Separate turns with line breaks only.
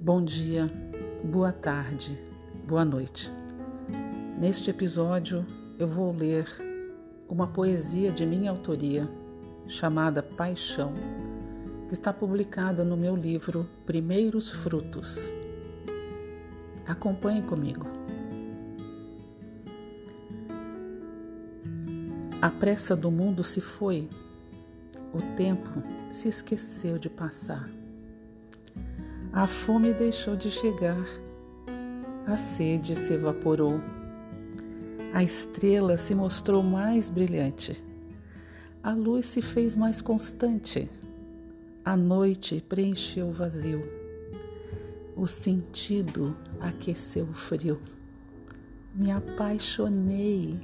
Bom dia, boa tarde, boa noite. Neste episódio eu vou ler uma poesia de minha autoria chamada Paixão, que está publicada no meu livro Primeiros Frutos. Acompanhe comigo. A pressa do mundo se foi, o tempo se esqueceu de passar. A fome deixou de chegar, a sede se evaporou, a estrela se mostrou mais brilhante, a luz se fez mais constante, a noite preencheu o vazio, o sentido aqueceu o frio. Me apaixonei